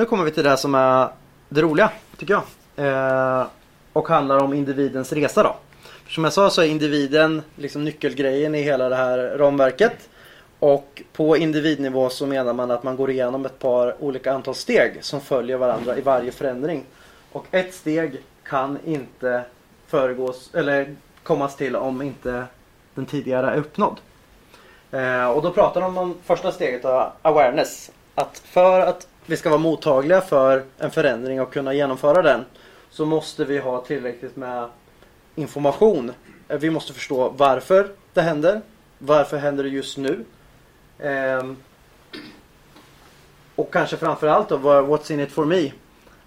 Nu kommer vi till det som är det roliga, tycker jag. Eh, och handlar om individens resa då. Som jag sa så är individen liksom nyckelgrejen i hela det här ramverket. Och på individnivå så menar man att man går igenom ett par olika antal steg som följer varandra i varje förändring. Och ett steg kan inte föregås eller kommas till om inte den tidigare är uppnådd. Eh, och då pratar de om första steget av awareness. Att för att vi ska vara mottagliga för en förändring och kunna genomföra den så måste vi ha tillräckligt med information. Eh, vi måste förstå varför det händer. Varför händer det just nu? Ehm, och kanske framförallt då, what's in it for me?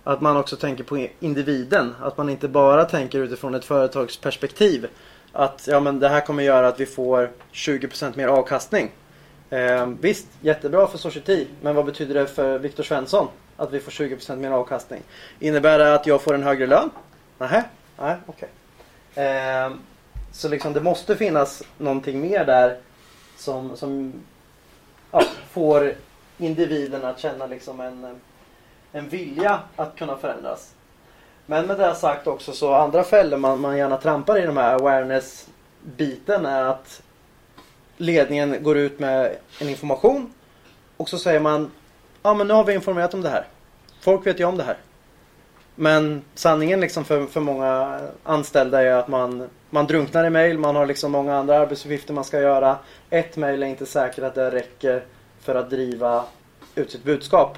Att man också tänker på individen. Att man inte bara tänker utifrån ett företagsperspektiv. Att ja, men det här kommer göra att vi får 20% mer avkastning. Eh, visst, jättebra för Society. Men vad betyder det för Viktor Svensson? Att vi får 20% mer avkastning. Innebär det att jag får en högre lön? Nähä, nej, okej. Okay. Eh, så liksom det måste finnas någonting mer där som, som ja, får individen att känna liksom en, en vilja att kunna förändras. Men med det sagt också så andra fällor man, man gärna trampar i de här awareness-biten är att ledningen går ut med en information och så säger man ja men nu har vi informerat om det här. Folk vet ju om det här. Men sanningen liksom för, för många anställda är att man, man drunknar i mail, man har liksom många andra arbetsuppgifter man ska göra. Ett mail är inte säkert att det räcker för att driva ut sitt budskap.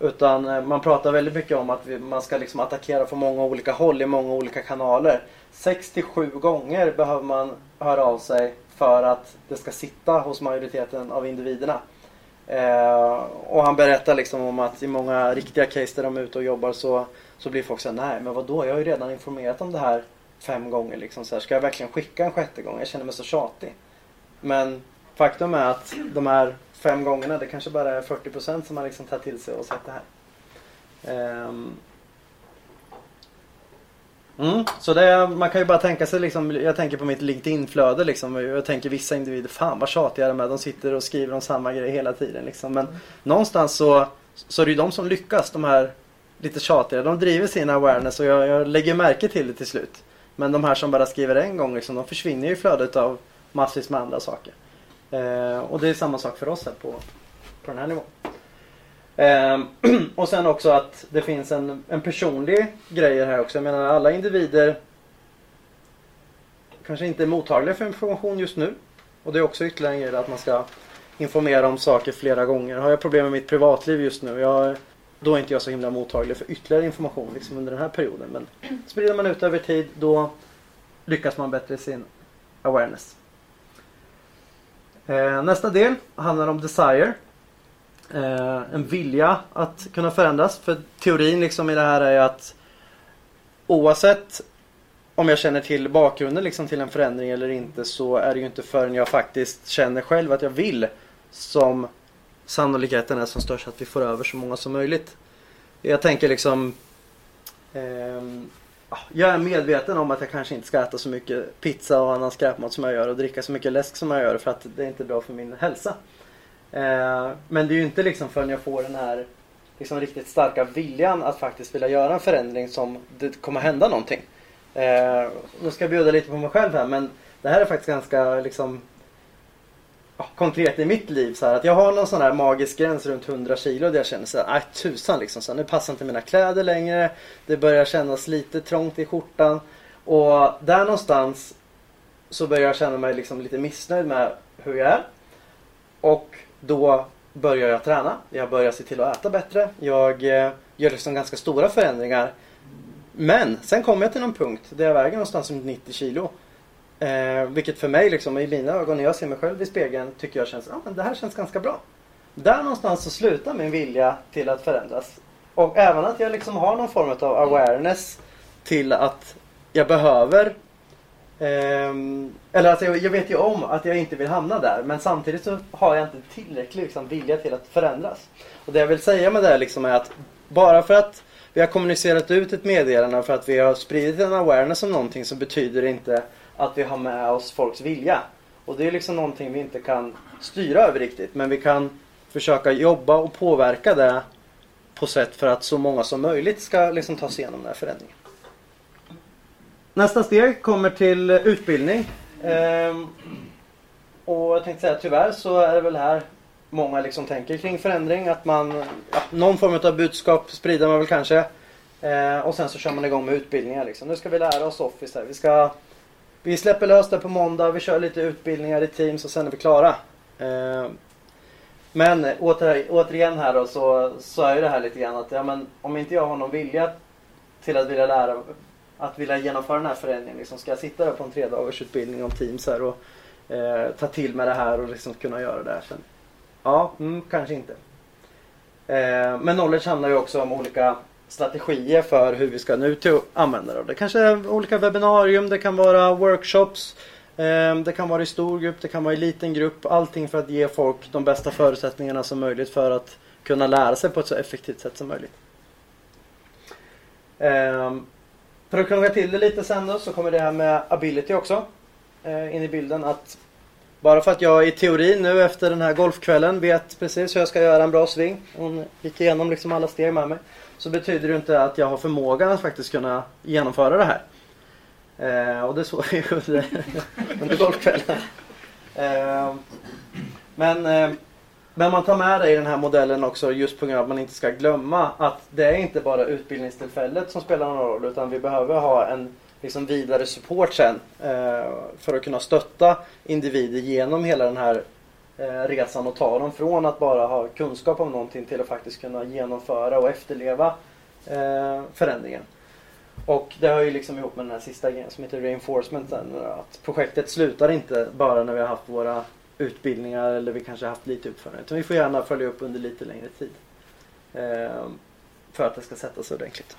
Utan eh, man pratar väldigt mycket om att man ska liksom attackera från många olika håll i många olika kanaler. 67 gånger behöver man höra av sig för att det ska sitta hos majoriteten av individerna. Eh, och han berättar liksom om att i många riktiga case där de är ute och jobbar så, så blir folk såhär, nej men vadå, jag har ju redan informerat om det här fem gånger. Liksom, så här, ska jag verkligen skicka en sjätte gång? Jag känner mig så tjatig. Men faktum är att de här fem gångerna, det kanske bara är 40% som har liksom tagit till sig och sett det här. Eh, Mm, så det, man kan ju bara tänka sig liksom, jag tänker på mitt LinkedIn-flöde liksom. Jag tänker vissa individer, fan vad tjatiga de är. De sitter och skriver om samma grej hela tiden liksom. Men mm. någonstans så, så är det ju de som lyckas, de här lite tjatiga. De driver sin awareness och jag, jag lägger märke till det till slut. Men de här som bara skriver en gång liksom, de försvinner ju i flödet av massvis med andra saker. Eh, och det är samma sak för oss här på, på den här nivån. Ehm, och sen också att det finns en, en personlig grej här också. Jag menar alla individer kanske inte är mottagliga för information just nu. Och det är också ytterligare en grej att man ska informera om saker flera gånger. Har jag problem med mitt privatliv just nu, jag, då är inte jag så himla mottaglig för ytterligare information liksom under den här perioden. Men sprider man ut över tid då lyckas man bättre i sin awareness. Eh, nästa del handlar om desire. Eh, en vilja att kunna förändras. För teorin liksom i det här är att oavsett om jag känner till bakgrunden liksom till en förändring eller inte så är det ju inte förrän jag faktiskt känner själv att jag vill som sannolikheten är som störst att vi får över så många som möjligt. Jag tänker liksom eh, jag är medveten om att jag kanske inte ska äta så mycket pizza och annan skräpmat som jag gör och dricka så mycket läsk som jag gör för att det är inte bra för min hälsa. Eh, men det är ju inte liksom förrän jag får den här liksom riktigt starka viljan att faktiskt vilja göra en förändring som det kommer hända någonting. Eh, nu ska jag bjuda lite på mig själv här men det här är faktiskt ganska liksom konkret i mitt liv så här, att jag har någon sån här magisk gräns runt 100 kilo där jag känner så här, nej tusan liksom, så här, nu passar inte mina kläder längre. Det börjar kännas lite trångt i skjortan. Och där någonstans så börjar jag känna mig liksom lite missnöjd med hur jag är. Och då börjar jag träna. Jag börjar se till att äta bättre. Jag eh, gör liksom ganska stora förändringar. Men sen kommer jag till någon punkt där jag väger någonstans runt 90 kilo. Eh, vilket för mig liksom, i mina ögon när jag ser mig själv i spegeln tycker jag känns, ja men det här känns ganska bra. Där någonstans så slutar min vilja till att förändras. Och även att jag liksom har någon form av awareness till att jag behöver Ehm, eller alltså jag, jag, vet ju om att jag inte vill hamna där men samtidigt så har jag inte tillräcklig liksom, vilja till att förändras. Och det jag vill säga med det liksom är att bara för att vi har kommunicerat ut ett meddelande för att vi har spridit en awareness om någonting så betyder det inte att vi har med oss folks vilja. Och det är liksom någonting vi inte kan styra över riktigt. Men vi kan försöka jobba och påverka det på sätt för att så många som möjligt ska liksom ta sig igenom den här förändringen. Nästa steg kommer till utbildning. Ehm, och jag tänkte säga tyvärr så är det väl här många liksom tänker kring förändring. Att man, ja, någon form av budskap sprider man väl kanske. Ehm, och sen så kör man igång med utbildningar. Liksom. Nu ska vi lära oss Office här. Vi, ska, vi släpper lös det på måndag. Vi kör lite utbildningar i Teams och sen är vi klara. Ehm, men åter, återigen här då så, så är det här lite grann att ja, men, om inte jag har någon vilja till att vilja lära att vilja genomföra den här förändringen. Liksom, ska jag sitta där på en tre dagars utbildning om Teams här och eh, ta till mig det här och liksom kunna göra det här sen? Ja, mm, kanske inte. Eh, men knowledge handlar ju också om olika strategier för hur vi ska nu till använda det. Det kanske är olika webbinarium, det kan vara workshops, eh, det kan vara i stor grupp, det kan vara i liten grupp. Allting för att ge folk de bästa förutsättningarna som möjligt för att kunna lära sig på ett så effektivt sätt som möjligt. Eh, för att krångla till det lite sen då så kommer det här med ability också eh, in i bilden. Att bara för att jag i teorin nu efter den här golfkvällen vet precis hur jag ska göra en bra sving. Hon gick igenom liksom alla steg med mig. Så betyder det inte att jag har förmågan att faktiskt kunna genomföra det här. Eh, och det såg vi under, under golfkvällen. Eh, men, eh, men man tar med det i den här modellen också just på grund av att man inte ska glömma att det är inte bara utbildningstillfället som spelar någon roll utan vi behöver ha en liksom vidare support sen eh, för att kunna stötta individer genom hela den här eh, resan och ta dem från att bara ha kunskap om någonting till att faktiskt kunna genomföra och efterleva eh, förändringen. Och det hör ju liksom ihop med den här sista grejen som heter reinforcement. Att projektet slutar inte bara när vi har haft våra utbildningar eller vi kanske haft lite utförande. Utan vi får gärna följa upp under lite längre tid. Ehm, för att det ska sätta sig ordentligt.